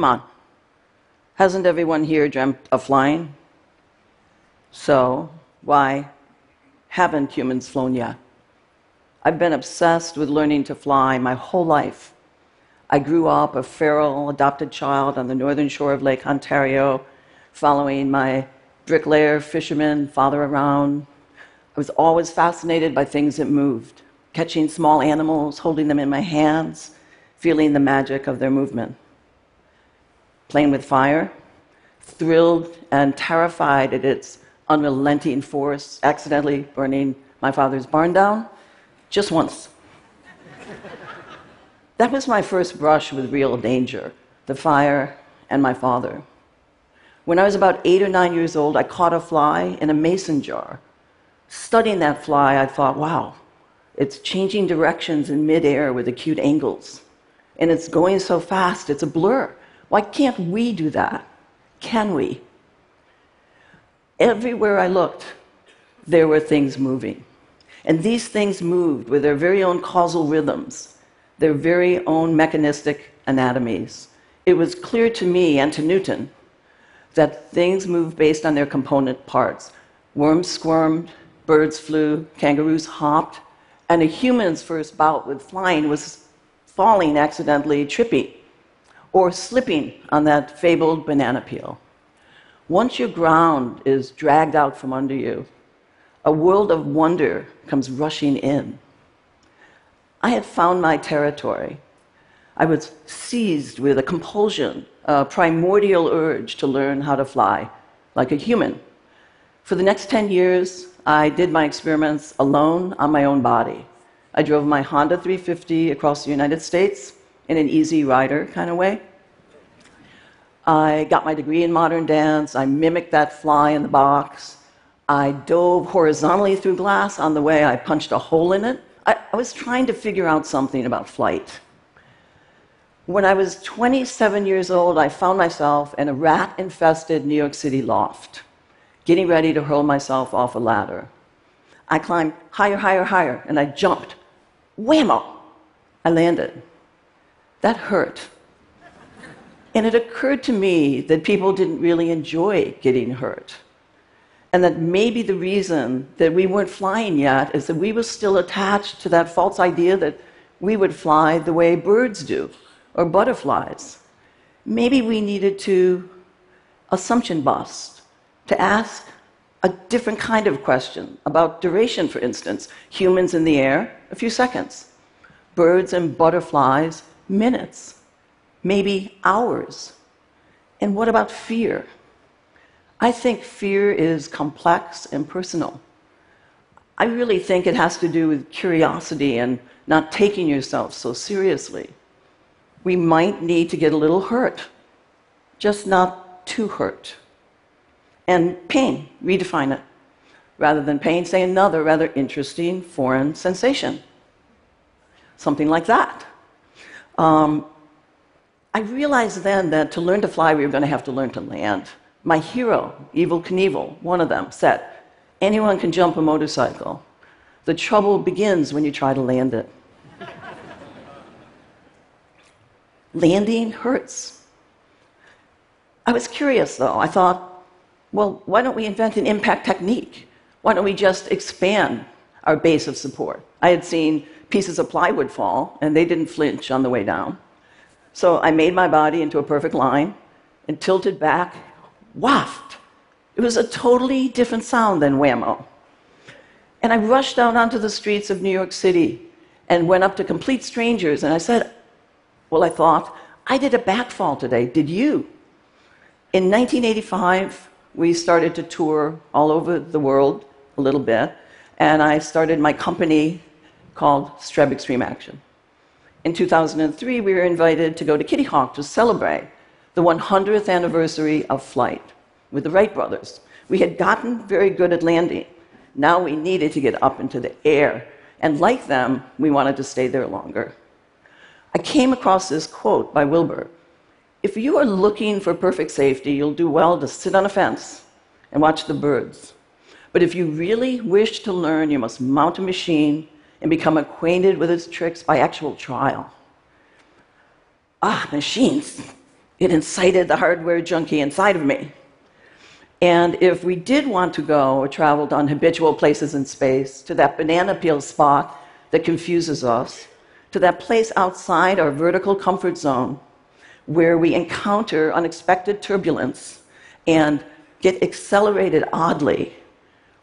Come on. Hasn't everyone here dreamt of flying? So, why haven't humans flown yet? I've been obsessed with learning to fly my whole life. I grew up a feral adopted child on the northern shore of Lake Ontario, following my bricklayer fisherman father around. I was always fascinated by things that moved, catching small animals, holding them in my hands, feeling the magic of their movement. Playing with fire, thrilled and terrified at its unrelenting force, accidentally burning my father's barn down just once. that was my first brush with real danger the fire and my father. When I was about eight or nine years old, I caught a fly in a mason jar. Studying that fly, I thought, wow, it's changing directions in midair with acute angles. And it's going so fast, it's a blur. Why can't we do that? Can we? Everywhere I looked, there were things moving. And these things moved with their very own causal rhythms, their very own mechanistic anatomies. It was clear to me and to Newton that things move based on their component parts. Worms squirmed, birds flew, kangaroos hopped, and a human's first bout with flying was falling accidentally, tripping, or slipping on that fabled banana peel. Once your ground is dragged out from under you, a world of wonder comes rushing in. I had found my territory. I was seized with a compulsion, a primordial urge to learn how to fly like a human. For the next 10 years, I did my experiments alone on my own body. I drove my Honda 350 across the United States in an easy rider kind of way. I got my degree in modern dance. I mimicked that fly in the box. I dove horizontally through glass. On the way, I punched a hole in it. I, I was trying to figure out something about flight. When I was 27 years old, I found myself in a rat infested New York City loft, getting ready to hurl myself off a ladder. I climbed higher, higher, higher, and I jumped. Whammo! I landed. That hurt. And it occurred to me that people didn't really enjoy getting hurt. And that maybe the reason that we weren't flying yet is that we were still attached to that false idea that we would fly the way birds do or butterflies. Maybe we needed to assumption bust, to ask a different kind of question about duration, for instance. Humans in the air, a few seconds. Birds and butterflies, minutes, maybe hours. And what about fear? I think fear is complex and personal. I really think it has to do with curiosity and not taking yourself so seriously. We might need to get a little hurt, just not too hurt. And pain, redefine it. Rather than pain, say another rather interesting foreign sensation. Something like that. Um, I realized then that to learn to fly, we were going to have to learn to land. My hero, Evel Knievel, one of them, said, Anyone can jump a motorcycle. The trouble begins when you try to land it. Landing hurts. I was curious, though. I thought, well, why don't we invent an impact technique? Why don't we just expand our base of support? I had seen pieces of plywood fall, and they didn't flinch on the way down. So I made my body into a perfect line and tilted back waft. It was a totally different sound than whammo. And I rushed out onto the streets of New York City and went up to complete strangers and I said, Well, I thought, I did a backfall today. Did you? In 1985, we started to tour all over the world a little bit, and I started my company called Streb Extreme Action. In 2003, we were invited to go to Kitty Hawk to celebrate the 100th anniversary of flight with the Wright brothers. We had gotten very good at landing. Now we needed to get up into the air. And like them, we wanted to stay there longer. I came across this quote by Wilbur If you are looking for perfect safety, you'll do well to sit on a fence and watch the birds. But if you really wish to learn, you must mount a machine and become acquainted with its tricks by actual trial. Ah, machines. It incited the hardware junkie inside of me. And if we did want to go or traveled on habitual places in space, to that banana peel spot that confuses us, to that place outside our vertical comfort zone where we encounter unexpected turbulence and get accelerated oddly,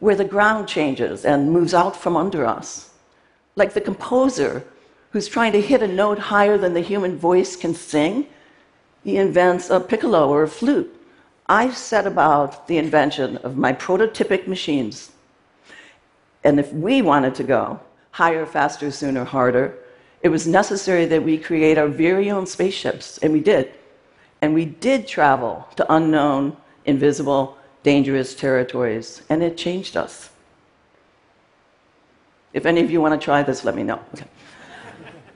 where the ground changes and moves out from under us. Like the composer who's trying to hit a note higher than the human voice can sing, he invents a piccolo or a flute. I set about the invention of my prototypic machines. And if we wanted to go higher, faster, sooner, harder, it was necessary that we create our very own spaceships, and we did. And we did travel to unknown, invisible, dangerous territories, and it changed us. If any of you want to try this, let me know. Okay.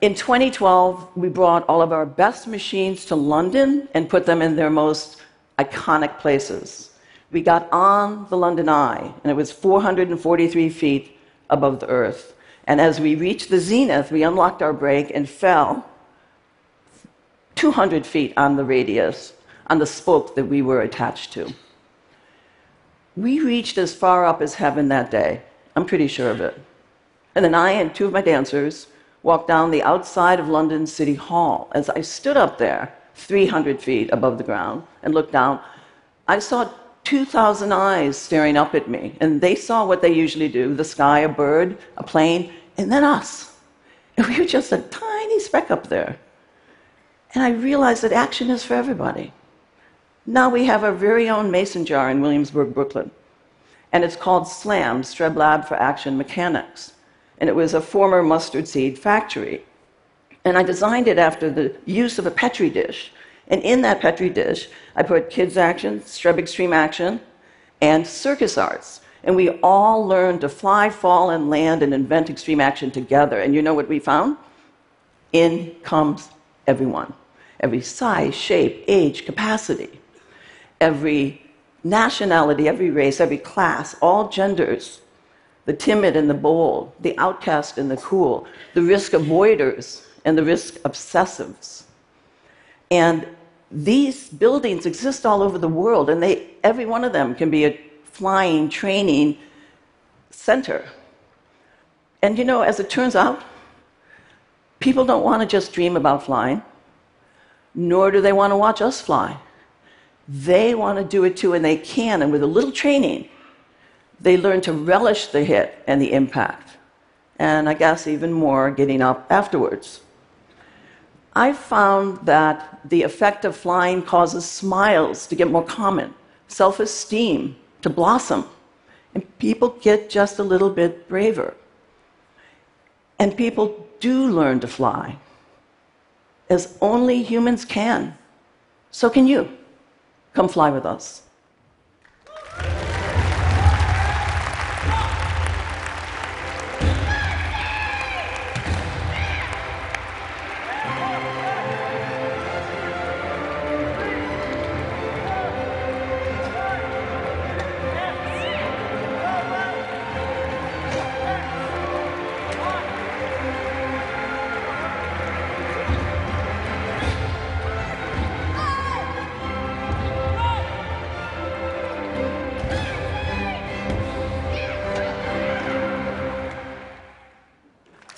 In 2012, we brought all of our best machines to London and put them in their most iconic places. We got on the London Eye, and it was 443 feet above the earth. And as we reached the zenith, we unlocked our brake and fell 200 feet on the radius, on the spoke that we were attached to. We reached as far up as heaven that day. I'm pretty sure of it. And then I and two of my dancers walked down the outside of London City Hall. As I stood up there, 300 feet above the ground, and looked down, I saw 2,000 eyes staring up at me. And they saw what they usually do the sky, a bird, a plane, and then us. And we were just a tiny speck up there. And I realized that action is for everybody. Now we have our very own mason jar in Williamsburg, Brooklyn. And it's called SLAM, Streb Lab for Action Mechanics. And it was a former mustard seed factory. And I designed it after the use of a Petri dish. And in that Petri dish, I put kids' action, Streb Extreme Action, and circus arts. And we all learned to fly, fall, and land and invent extreme action together. And you know what we found? In comes everyone every size, shape, age, capacity, every nationality, every race, every class, all genders, the timid and the bold, the outcast and the cool, the risk avoiders and the risk obsessives. And these buildings exist all over the world, and they, every one of them can be a flying training center. And you know, as it turns out, people don't want to just dream about flying, nor do they want to watch us fly. They want to do it too, and they can. And with a little training, they learn to relish the hit and the impact. And I guess even more getting up afterwards. I found that the effect of flying causes smiles to get more common, self esteem to blossom. And people get just a little bit braver. And people do learn to fly, as only humans can. So can you. Come fly with us.